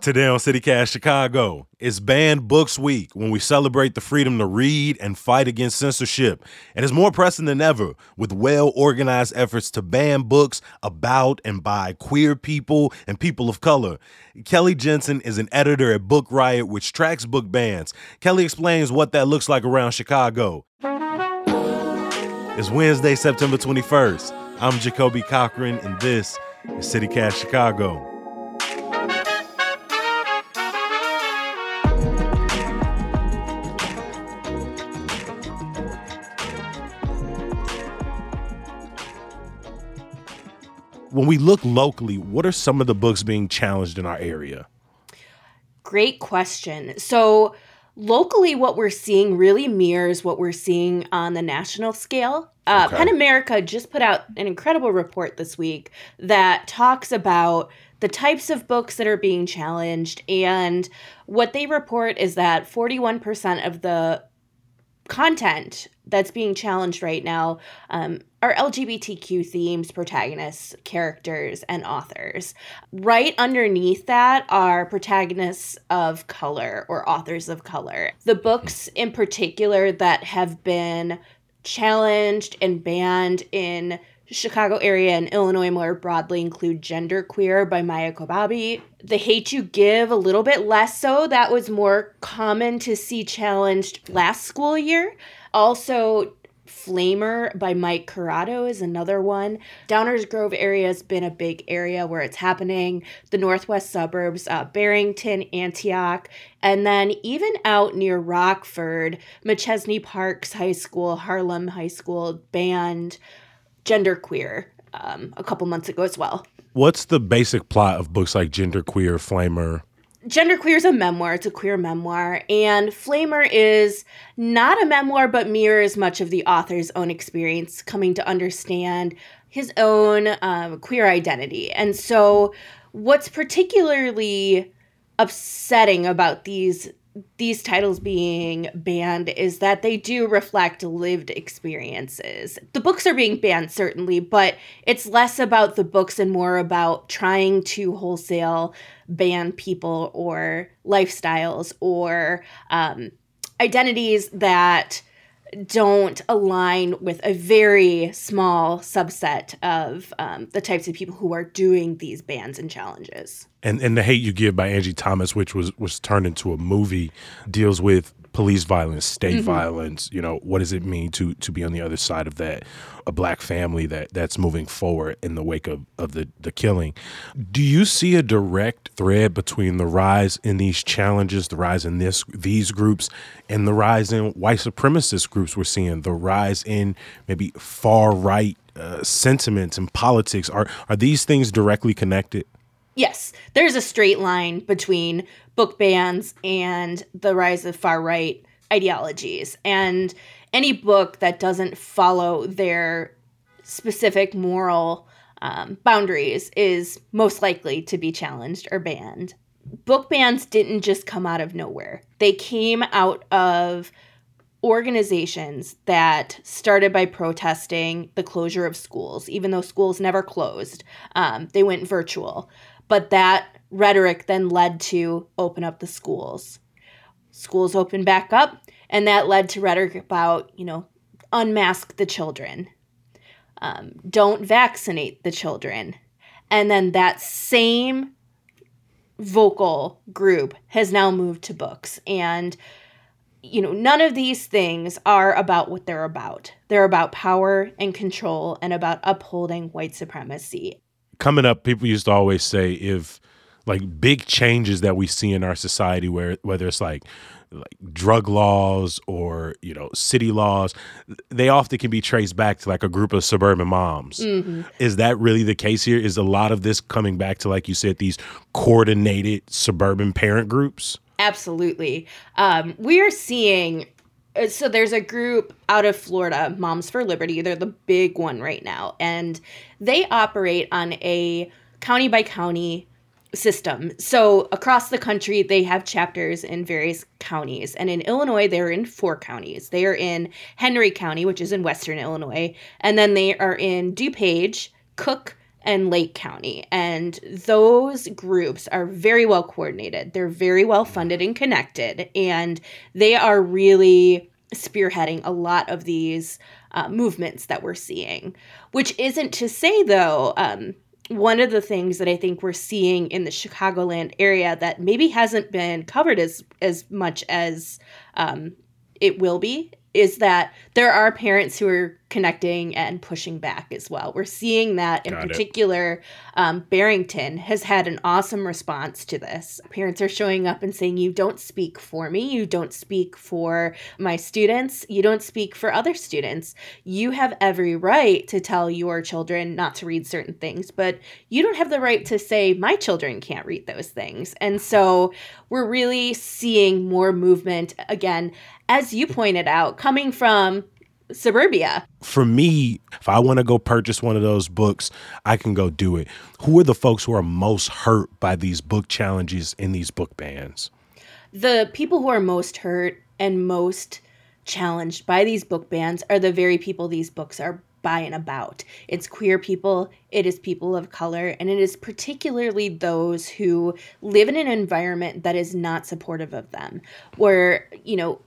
Today on CityCast Chicago, it's Banned Books Week when we celebrate the freedom to read and fight against censorship. And it's more pressing than ever with well organized efforts to ban books about and by queer people and people of color. Kelly Jensen is an editor at Book Riot, which tracks book bans. Kelly explains what that looks like around Chicago. It's Wednesday, September 21st. I'm Jacoby Cochran, and this is CityCast Chicago. When we look locally, what are some of the books being challenged in our area? Great question. So, locally, what we're seeing really mirrors what we're seeing on the national scale. Uh, okay. PEN America just put out an incredible report this week that talks about the types of books that are being challenged. And what they report is that 41% of the content that's being challenged right now um, are LGBTQ themes, protagonists, characters, and authors. Right underneath that are protagonists of color or authors of color. The books in particular that have been challenged and banned in Chicago area and Illinois more broadly include Genderqueer by Maia Kobabe. The Hate You Give, a little bit less so. That was more common to see challenged last school year. Also, Flamer by Mike Curato is another one. Downers Grove area has been a big area where it's happening. The northwest suburbs, uh, Barrington, Antioch, and then even out near Rockford, Machesney Parks High School, Harlem High School banned Genderqueer um, a couple months ago as well. What's the basic plot of books like Genderqueer, Flamer? Genderqueer is a memoir. It's a queer memoir. And Flamer is not a memoir, but mirrors much of the author's own experience coming to understand his own um, queer identity. And so, what's particularly upsetting about these these titles being banned is that they do reflect lived experiences. The books are being banned, certainly, but it's less about the books and more about trying to wholesale ban people or lifestyles or um, identities that don't align with a very small subset of um, the types of people who are doing these bans and challenges. And and the hate you give by Angie Thomas, which was was turned into a movie, deals with police violence, state mm-hmm. violence. You know, what does it mean to to be on the other side of that? A black family that that's moving forward in the wake of of the the killing. Do you see a direct thread between the rise in these challenges, the rise in this these groups, and the rise in white supremacist groups we're seeing, the rise in maybe far right uh, sentiments and politics? Are are these things directly connected? Yes, there's a straight line between book bans and the rise of far right ideologies. And any book that doesn't follow their specific moral um, boundaries is most likely to be challenged or banned. Book bans didn't just come out of nowhere, they came out of organizations that started by protesting the closure of schools, even though schools never closed. Um, they went virtual. But that rhetoric then led to open up the schools. Schools opened back up, and that led to rhetoric about, you know, unmask the children, um, don't vaccinate the children. And then that same vocal group has now moved to books. And, you know, none of these things are about what they're about. They're about power and control and about upholding white supremacy coming up, people used to always say if like big changes that we see in our society, where whether it's like like drug laws or you know city laws they often can be traced back to like a group of suburban moms. Mm-hmm. is that really the case here? Is a lot of this coming back to like you said these coordinated suburban parent groups? Absolutely. Um, we're seeing uh, Uh, so there's a group out of Florida, Moms for Liberty. They're the big one right now. And they operate on a county by county system. So across the country, they have chapters in various counties. And in Illinois, they're in four counties. They are in Henry County, which is in Western Illinois. And then they are in DuPage, Cook, and Lake County. And those groups are very well coordinated. They're very well funded and connected. And they are really spearheading a lot of these uh, movements that we're seeing, which isn't to say, though, um, one of the things that I think we're seeing in the Chicagoland area that maybe hasn't been covered as as much as um, it will be is that there are parents who are connecting and pushing back as well. We're seeing that in Got particular, um, Barrington has had an awesome response to this. Parents are showing up and saying, You don't speak for me. You don't speak for my students. You don't speak for other students. You have every right to tell your children not to read certain things, but you don't have the right to say, My children can't read those things. And so we're really seeing more movement again, as you pointed out, coming from suburbia. For me, if I want to go purchase one of those books, I can go do it. Who are the folks who are most hurt by these book challenges in these book bans? The people who are most hurt and most challenged by these book bans are the very people these books are by and about. It's queer people, it is people of color, and it is particularly those who live in an environment that is not supportive of them, where, you know,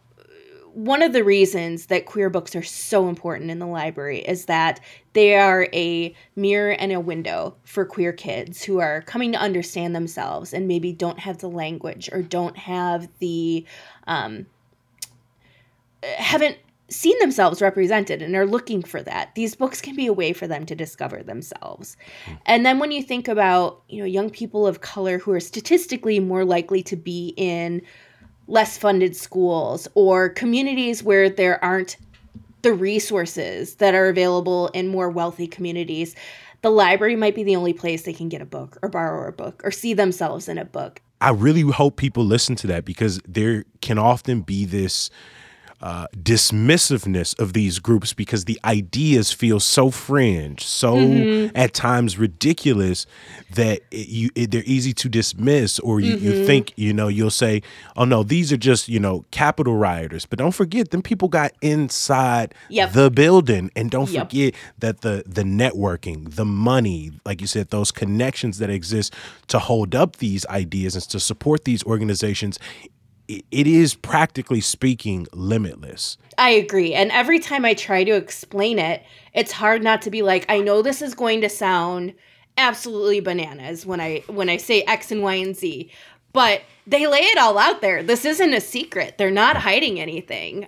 one of the reasons that queer books are so important in the library is that they are a mirror and a window for queer kids who are coming to understand themselves and maybe don't have the language or don't have the um, haven't seen themselves represented and are looking for that these books can be a way for them to discover themselves mm. and then when you think about you know young people of color who are statistically more likely to be in less funded schools or communities where there aren't the resources that are available in more wealthy communities, the library might be the only place they can get a book or borrow a book or see themselves in a book. I really hope people listen to that because there can often be this uh, dismissiveness of these groups because the ideas feel so fringe, so mm-hmm. at times ridiculous that it, you it, they're easy to dismiss, or you, mm-hmm. you think you know you'll say, "Oh no, these are just you know Capitol rioters," but don't forget them people got inside yep. the building, and don't yep. forget that the the networking, the money, like you said, those connections that exist to hold up these ideas and to support these organizations it is practically speaking limitless. I agree. And every time I try to explain it, it's hard not to be like, I know this is going to sound absolutely bananas when I when I say X and Y and Z, but they lay it all out there. This isn't a secret. They're not hiding anything.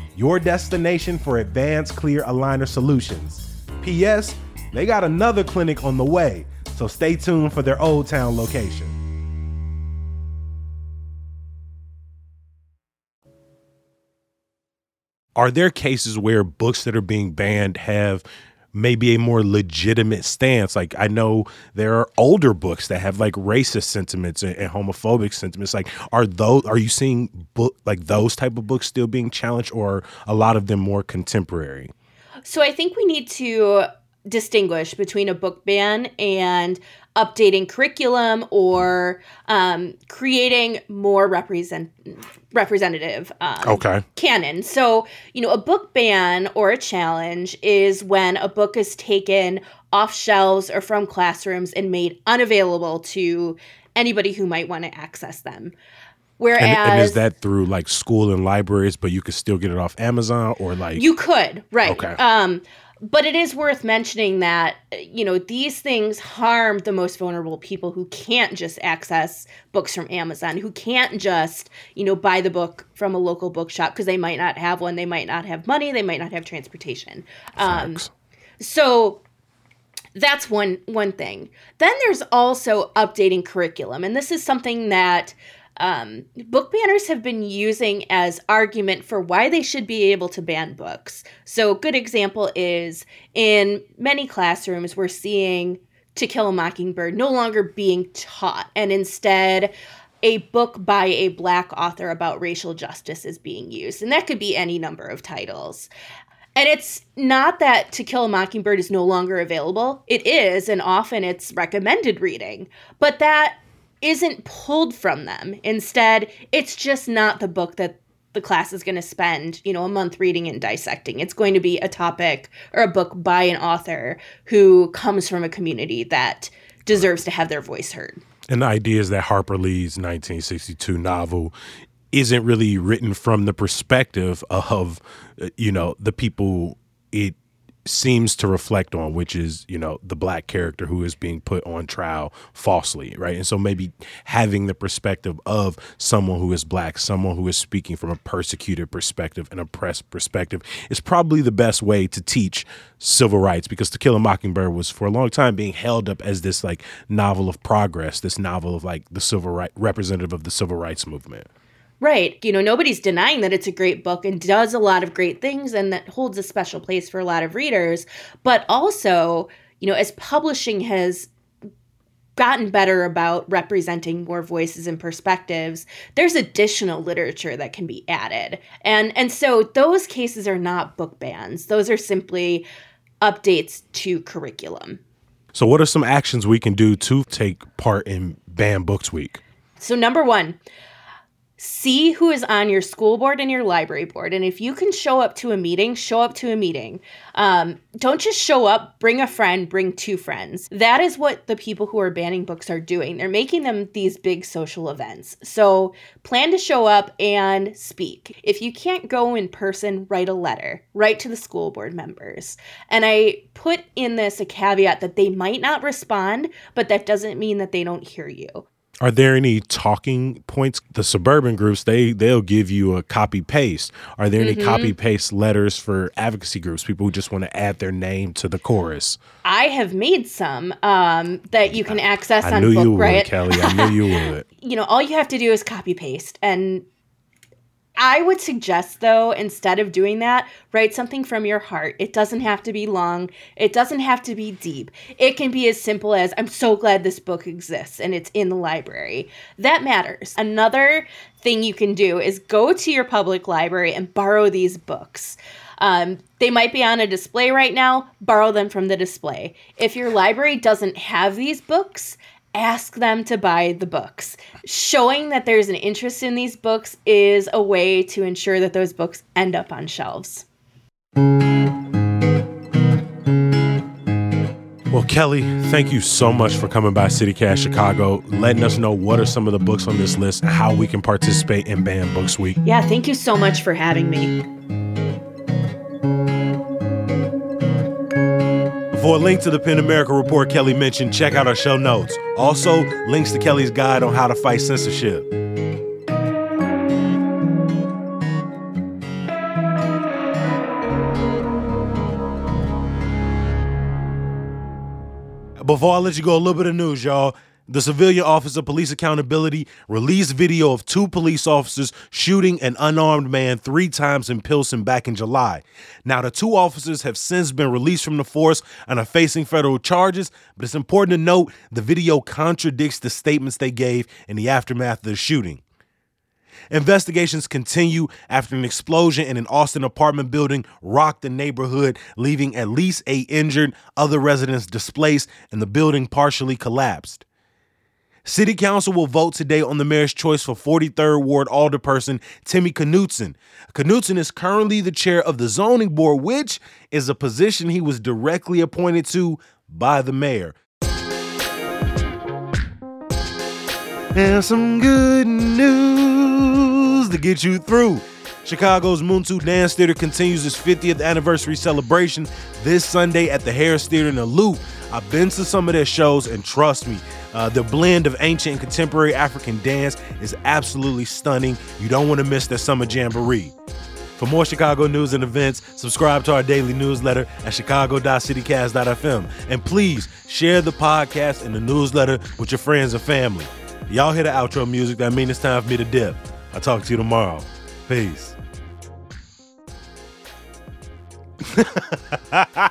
your destination for advanced clear aligner solutions. P.S. They got another clinic on the way, so stay tuned for their Old Town location. Are there cases where books that are being banned have maybe a more legitimate stance. Like I know there are older books that have like racist sentiments and, and homophobic sentiments. Like are those are you seeing book like those type of books still being challenged or a lot of them more contemporary? So I think we need to distinguish between a book ban and updating curriculum or um, creating more represent representative um, okay canon. So you know, a book ban or a challenge is when a book is taken off shelves or from classrooms and made unavailable to anybody who might want to access them. Whereas, and, and, is that through like school and libraries, but you could still get it off Amazon or like you could, right? Okay. Um, but it is worth mentioning that you know these things harm the most vulnerable people who can't just access books from Amazon, who can't just you know buy the book from a local bookshop because they might not have one, they might not have money, they might not have transportation. Um, so that's one one thing. Then there's also updating curriculum, and this is something that um, book banners have been using as argument for why they should be able to ban books. So, a good example is in many classrooms, we're seeing To Kill a Mockingbird no longer being taught, and instead, a book by a black author about racial justice is being used. And that could be any number of titles. And it's not that To Kill a Mockingbird is no longer available. It is, and often it's recommended reading. But that isn't pulled from them. Instead, it's just not the book that the class is going to spend, you know, a month reading and dissecting. It's going to be a topic or a book by an author who comes from a community that deserves to have their voice heard. And the idea is that Harper Lee's 1962 novel isn't really written from the perspective of, you know, the people it seems to reflect on, which is, you know, the black character who is being put on trial falsely, right? And so maybe having the perspective of someone who is black, someone who is speaking from a persecuted perspective, an oppressed perspective, is probably the best way to teach civil rights because To Kill a Mockingbird was for a long time being held up as this like novel of progress, this novel of like the civil right representative of the civil rights movement. Right. You know, nobody's denying that it's a great book and does a lot of great things and that holds a special place for a lot of readers. But also, you know, as publishing has gotten better about representing more voices and perspectives there's additional literature that can be added and and so those cases are not book bans those are simply updates to curriculum so what are some actions we can do to take part in banned books week so number 1 see who is on your school board and your library board. And if you can show up to a meeting show up to a meeting. Um, don't just show up bring a friend bring two friends. That is what the people who are banning books are doing. They're making them these big social events. So plan to show up and speak. If you can't go in person write a letter. Write to the school board members. And i put in this a caveat that they might not respond but that doesn't mean that they don't hear you are there any talking points? The suburban groups they they'll give you a copy paste. Are there any mm-hmm. copy paste letters for advocacy groups? People who just want to add their name to the chorus. I have made some um, that you can access I on knew Book you would, Kelly. I knew you would. you know, all you have to do is copy paste, and I would suggest, though, instead of doing that, write something from your heart. It doesn't have to be long, it doesn't have to be deep. It can be as simple as, I'm so glad this book exists and it's in the library. That matters. Another thing you can do is go to your public library and borrow these books. Um, they might be on a display right now, borrow them from the display. If your library doesn't have these books, ask them to buy the books. Showing that there's an interest in these books is a way to ensure that those books end up on shelves. Well, Kelly, thank you so much for coming by CityCast Chicago, letting us know what are some of the books on this list and how we can participate in Banned Books Week. Yeah, thank you so much for having me. For a link to the PEN America report Kelly mentioned, check out our show notes. Also, links to Kelly's guide on how to fight censorship. Before I let you go, a little bit of news, y'all. The Civilian Office of Police Accountability released video of two police officers shooting an unarmed man three times in Pilsen back in July. Now, the two officers have since been released from the force and are facing federal charges, but it's important to note the video contradicts the statements they gave in the aftermath of the shooting. Investigations continue after an explosion in an Austin apartment building rocked the neighborhood, leaving at least eight injured, other residents displaced, and the building partially collapsed. City Council will vote today on the mayor's choice for 43rd Ward Alderperson Timmy Knudsen. Knudsen is currently the chair of the zoning board, which is a position he was directly appointed to by the mayor. And some good news to get you through. Chicago's Muntu Dance Theater continues its 50th anniversary celebration this Sunday at the Harris Theater in the Loop. I've been to some of their shows, and trust me, uh, the blend of ancient and contemporary African dance is absolutely stunning. You don't want to miss their summer jamboree. For more Chicago news and events, subscribe to our daily newsletter at chicago.citycast.fm. And please share the podcast and the newsletter with your friends and family. Y'all hear the outro music. That means it's time for me to dip. I'll talk to you tomorrow. Peace.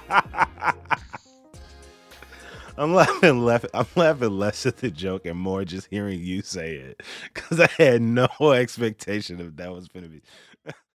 I'm laughing, laughing. I'm laughing less at the joke and more just hearing you say it because I had no expectation of that was going to be.